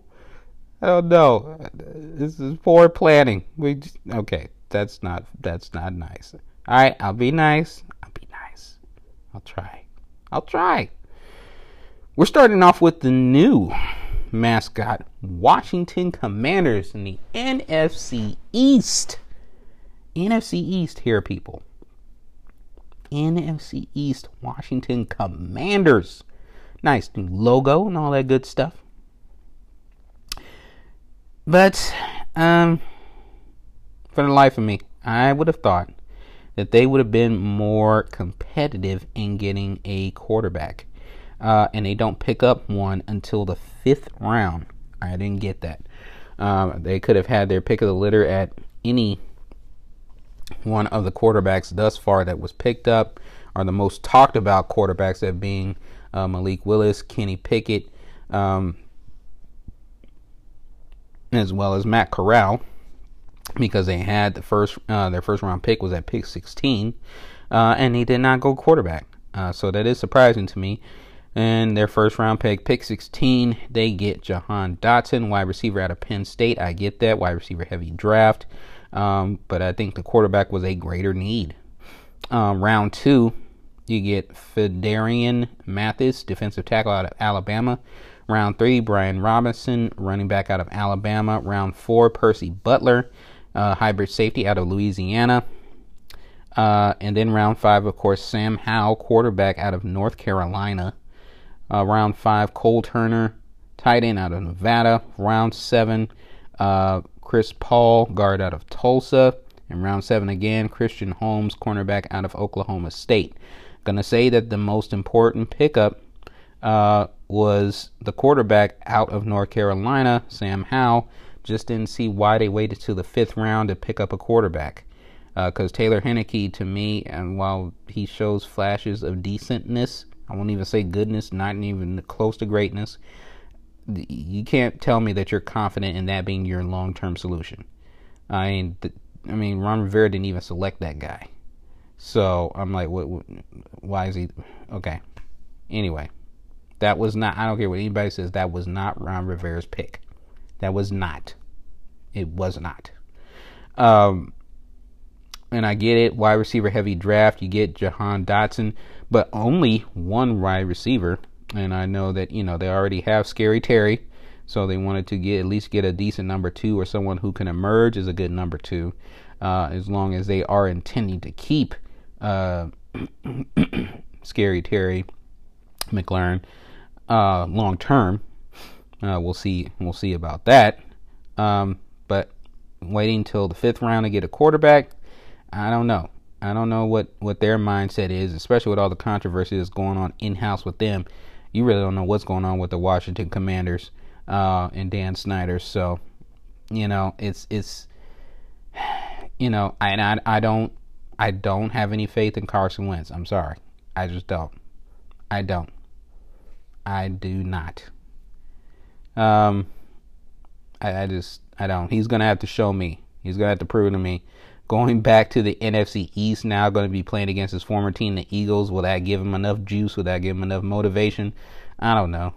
I don't know. This is poor planning. We just, okay. That's not that's not nice. All right, I'll be nice. I'll be nice. I'll try. I'll try. We're starting off with the new mascot, Washington Commanders in the NFC East. NFC East here, people. NFC East, Washington Commanders. Nice new logo and all that good stuff. But, um, for the life of me, I would have thought that they would have been more competitive in getting a quarterback uh, and they don't pick up one until the fifth round. I didn't get that. Um, they could have had their pick of the litter at any one of the quarterbacks thus far that was picked up, are the most talked about quarterbacks, that being uh, Malik Willis, Kenny Pickett, um, as well as Matt Corral, because they had the first uh, their first round pick was at pick 16, uh, and he did not go quarterback. Uh, so that is surprising to me. And their first round pick, pick 16, they get Jahan Dotson, wide receiver out of Penn State. I get that, wide receiver heavy draft. Um, but I think the quarterback was a greater need. Um, round two, you get Phidarian Mathis, defensive tackle out of Alabama. Round three, Brian Robinson, running back out of Alabama. Round four, Percy Butler, uh, hybrid safety out of Louisiana. Uh, and then round five, of course, Sam Howell, quarterback out of North Carolina. Uh, round five, Cole Turner, tight end out of Nevada. Round seven, uh, Chris Paul, guard out of Tulsa. And round seven again, Christian Holmes, cornerback out of Oklahoma State. Gonna say that the most important pickup uh, was the quarterback out of North Carolina, Sam Howell. Just didn't see why they waited to the fifth round to pick up a quarterback. Because uh, Taylor Heinicke, to me, and while he shows flashes of decentness, I won't even say goodness, not even close to greatness. You can't tell me that you're confident in that being your long-term solution. I mean, the, I mean, Ron Rivera didn't even select that guy, so I'm like, what, what? Why is he? Okay. Anyway, that was not. I don't care what anybody says. That was not Ron Rivera's pick. That was not. It was not. Um, and I get it. Wide receiver heavy draft. You get Jahan Dotson but only one wide receiver. And I know that you know they already have Scary Terry, so they wanted to get at least get a decent number two or someone who can emerge as a good number two, uh, as long as they are intending to keep uh, *coughs* Scary Terry McLaurin uh, long term. Uh, we'll see. We'll see about that. Um, but waiting till the fifth round to get a quarterback, I don't know. I don't know what, what their mindset is, especially with all the controversy that's going on in house with them. You really don't know what's going on with the Washington Commanders uh, and Dan Snyder. So, you know, it's it's *sighs* you know, I, and I I don't I don't have any faith in Carson Wentz. I'm sorry, I just don't. I don't. I do not. Um, I, I just I don't. He's gonna have to show me. He's gonna have to prove to me going back to the NFC East now, going to be playing against his former team, the Eagles. Will that give him enough juice? Will that give him enough motivation? I don't know.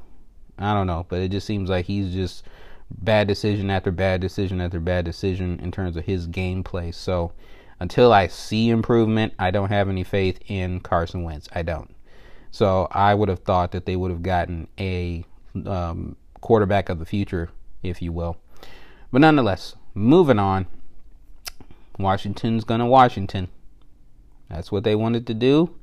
I don't know. But it just seems like he's just bad decision after bad decision after bad decision in terms of his gameplay. So until I see improvement, I don't have any faith in Carson Wentz. I don't. So I would have thought that they would have gotten a um, quarterback of the future, if you will. But nonetheless, moving on. Washington's gonna Washington. That's what they wanted to do.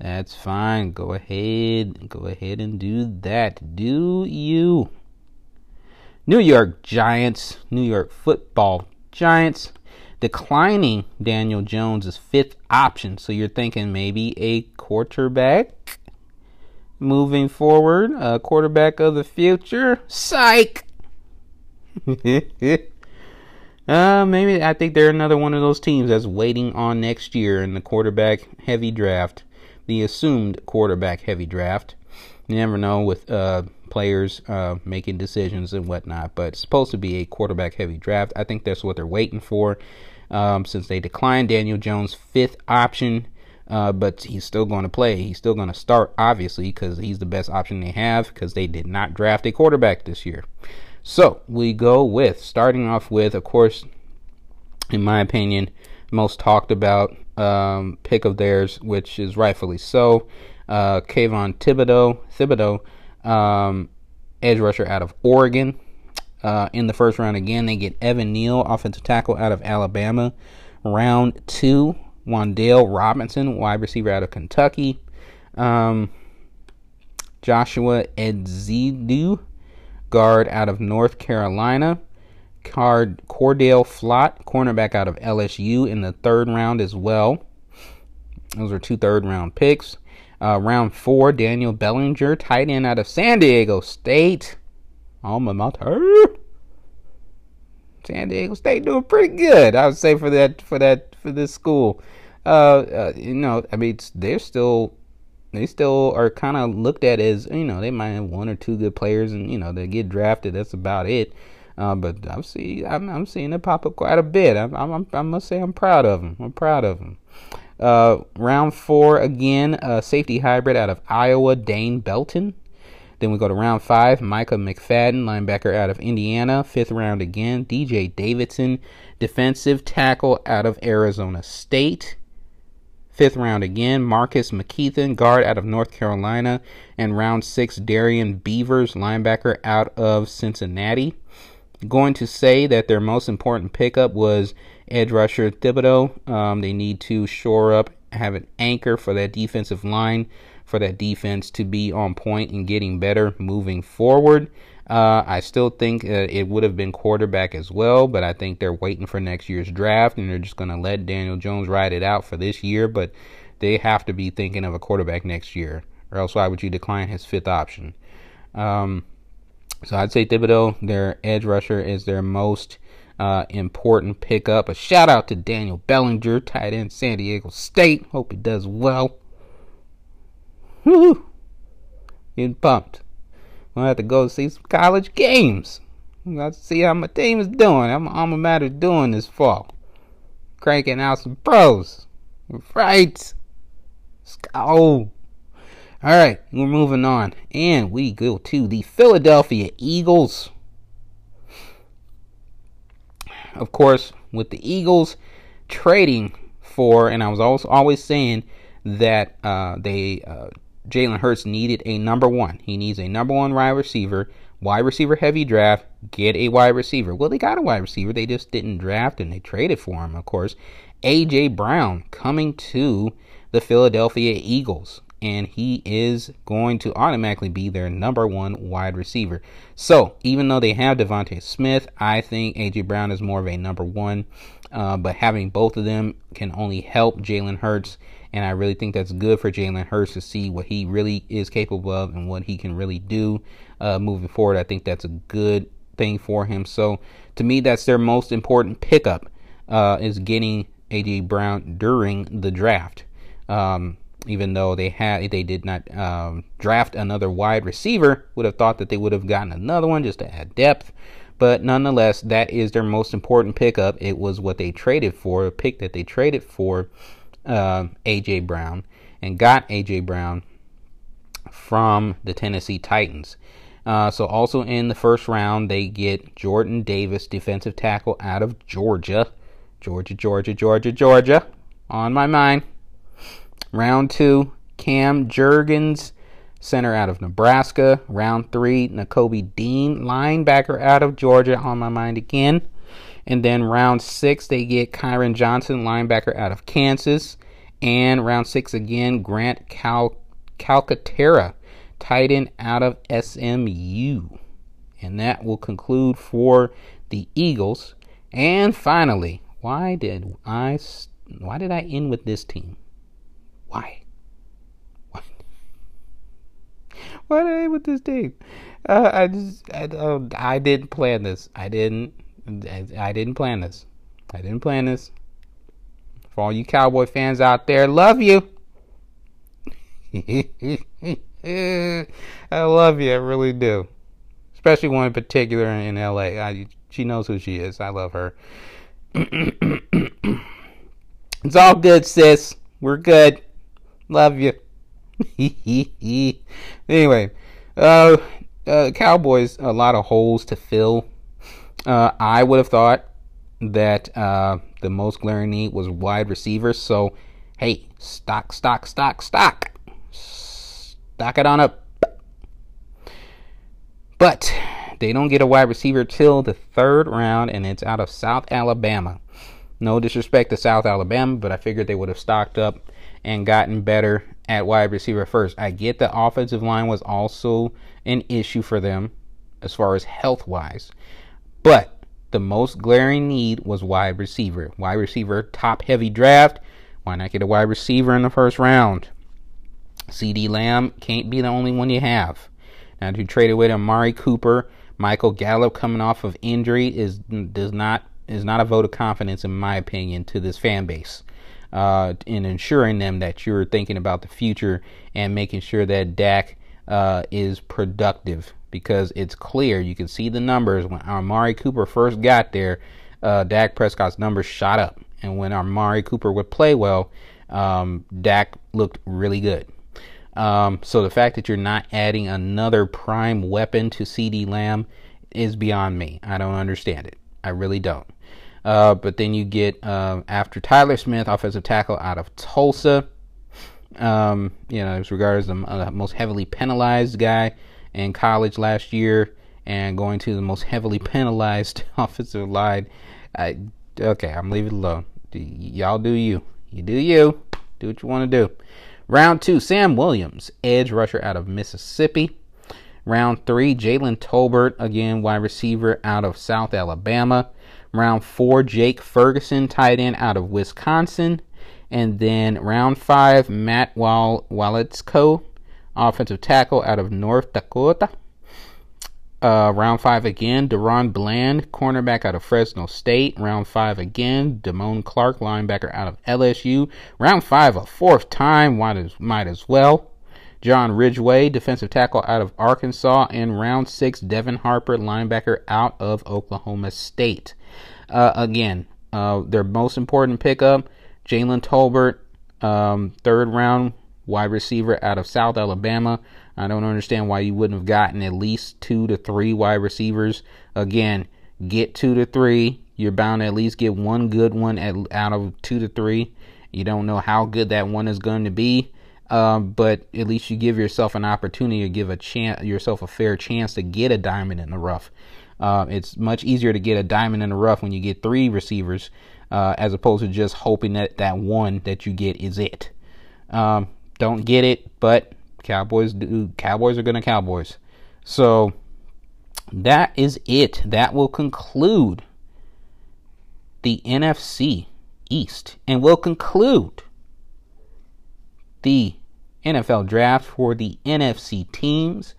That's fine. Go ahead. Go ahead and do that. Do you? New York Giants, New York football Giants, declining Daniel Jones fifth option. So you're thinking maybe a quarterback moving forward, a quarterback of the future. Psych. *laughs* uh, maybe I think they're another one of those teams that's waiting on next year in the quarterback heavy draft, the assumed quarterback heavy draft. You never know with uh, players uh, making decisions and whatnot, but it's supposed to be a quarterback heavy draft. I think that's what they're waiting for um, since they declined Daniel Jones' fifth option. Uh, but he's still going to play. He's still going to start, obviously, because he's the best option they have because they did not draft a quarterback this year. So we go with starting off with, of course, in my opinion, most talked about um, pick of theirs, which is rightfully so. Uh, Kayvon Thibodeaux, Thibodeaux, um, edge rusher out of Oregon. Uh, in the first round again, they get Evan Neal, offensive tackle out of Alabama. Round two, Wan'Dale Robinson, wide receiver out of Kentucky. Um, Joshua Ezeudu, guard out of North Carolina. Card Cordell Flott, cornerback out of LSU in the third round as well. Those are two third round picks. Uh, round four, Daniel Bellinger, tight end out of San Diego State. Alma mater. San Diego State doing pretty good, I would say for that for that for this school. Uh, uh you know, I mean, they're still they still are kind of looked at as you know they might have one or two good players and you know they get drafted. That's about it. Uh, but I'm see I'm, I'm seeing it pop up quite a bit. I'm, I'm, i must say I'm proud of them. I'm proud of them. Uh, round four again, uh, safety hybrid out of Iowa, Dane Belton. Then we go to round five, Micah McFadden, linebacker out of Indiana. Fifth round again, DJ Davidson, defensive tackle out of Arizona State. Fifth round again, Marcus McKethan, guard out of North Carolina. And round six, Darrian Beavers, linebacker out of Cincinnati. Going to say that their most important pickup was edge rusher Thibodeaux. Um, they need to shore up, have an anchor for that defensive line, for that defense to be on point and getting better moving forward. Uh, I still think uh, it would have been quarterback as well, but I think they're waiting for next year's draft and they're just going to let Daniel Jones ride it out for this year. But they have to be thinking of a quarterback next year, or else why would you decline his fifth option? Um, so I'd say Thibodeaux, their edge rusher, is their most uh, important pickup. A shout out to Daniel Bellinger, tight end San Diego State. Hope he does well. Woo! Getting pumped. I'm gonna have to go see some college games. I'm see how my team is doing. How my alma mater doing this fall. Cranking out some pros. Right. Go. All right, we're moving on, and we go to the Philadelphia Eagles of course, with the Eagles trading for, and I was also always saying that uh, they uh, Jalen Hurts needed a number one. He needs a number one wide receiver, wide receiver heavy draft. Get a wide receiver. Well, they got a wide receiver. They just didn't draft and they traded for him. Of course, AJ Brown coming to the Philadelphia Eagles and he is going to automatically be their number one wide receiver. So even though they have DeVonta Smith, I think AJ Brown is more of a number one. Uh, but having both of them can only help Jalen Hurts, and I really think that's good for Jalen Hurts to see what he really is capable of and what he can really do uh, moving forward. I think that's a good thing for him. So to me, that's their most important pickup uh, is getting AJ Brown during the draft. Um, even though they had they did not um, draft another wide receiver would have thought that they would have gotten another one just to add depth but nonetheless that is their most important pickup it was what they traded for a pick that they traded for uh, aj brown and got aj brown from the tennessee titans uh, so also in the first round they get jordan davis defensive tackle out of georgia georgia georgia georgia georgia on my mind Round two, Cam Jurgens, center out of Nebraska. Round three, Nakobe Dean, linebacker out of Georgia, on my mind again. And then round six, they get Kyron Johnson, linebacker out of Kansas. And round six again, Grant Cal- Calcaterra, tight end out of SMU. And that will conclude for the Eagles. And finally, why did I why did I end with this team? Why? what are they with this team? Uh, I just I, uh, I didn't plan this. I didn't. I, I didn't plan this. I didn't plan this. For all you Cowboy fans out there, love you. *laughs* I love you. I really do. Especially one in particular in LA. I, she knows who she is. I love her. *clears throat* it's all good, sis. We're good. Love you. *laughs* anyway, uh, uh, Cowboys, a lot of holes to fill. Uh, I would have thought that uh, the most glaring need was wide receivers. So, hey, stock, stock, stock, stock. Stock it on up. But they don't get a wide receiver till the third round, and it's out of South Alabama. No disrespect to South Alabama, but I figured they would have stocked up and gotten better at wide receiver first. I get the offensive line was also an issue for them as far as health wise, but the most glaring need was wide receiver. Wide receiver, top heavy draft. Why not get a wide receiver in the first round? CeeDee Lamb can't be the only one you have. Now to trade away to Amari Cooper, Michael Gallup coming off of injury is does not is not a vote of confidence in my opinion to this fan base. Uh, in ensuring them that you're thinking about the future and making sure that Dak uh, is productive because it's clear you can see the numbers when Amari Cooper first got there. Uh, Dak Prescott's numbers shot up, and when Amari Cooper would play well, um, Dak looked really good. Um, so the fact that you're not adding another prime weapon to CeeDee Lamb is beyond me. I don't understand it. I really don't. Uh, but then you get uh, after Tyler Smith, offensive tackle out of Tulsa. Um, you know, as regards the uh, most heavily penalized guy in college last year, and going to the most heavily penalized *laughs* offensive line. I, okay, I'm leaving it alone. y'all do you. You do you. Do what you want to do. Round two, Sam Williams, edge rusher out of Mississippi. Round three, Jalen Tolbert, again, wide receiver out of South Alabama. Round four, Jake Ferguson, tight end out of Wisconsin. And then round five, Matt Wal- Waletzko, offensive tackle out of North Dakota. Uh, round five again, DaRon Bland, cornerback out of Fresno State. Round five again, Damone Clark, linebacker out of LSU. Round five, a fourth time, might as, might as well. John Ridgeway, defensive tackle out of Arkansas. And round six, Devin Harper, linebacker out of Oklahoma State. Uh, again, uh, their most important pickup, Jalen Tolbert, um, third round wide receiver out of South Alabama. I don't understand why you wouldn't have gotten at least two to three wide receivers. Again, get two to three. You're bound to at least get one good one at, out of two to three. You don't know how good that one is going to be, um, but at least you give yourself an opportunity to give a chance, yourself a fair chance to get a diamond in the rough. Uh, it's much easier to get a diamond in the rough when you get three receivers, uh, as opposed to just hoping that that one that you get is it. Um, don't get it, but Cowboys do. Cowboys are gonna Cowboys. So that is it. That will conclude the NFC East, and will conclude the NFL draft for the NFC teams.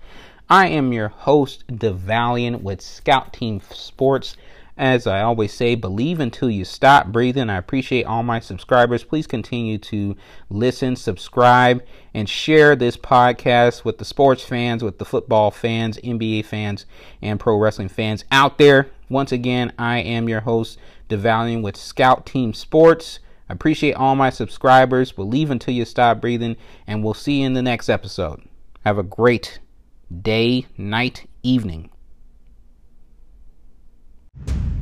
I am your host, DeValian, with Scout Team Sports. As I always say, believe until you stop breathing. I appreciate all my subscribers. Please continue to listen, subscribe, and share this podcast with the sports fans, with the football fans, NBA fans, and pro wrestling fans out there. Once again, I am your host, DeValian with Scout Team Sports. I appreciate all my subscribers. Believe until you stop breathing, and we'll see you in the next episode. Have a great day, night, evening you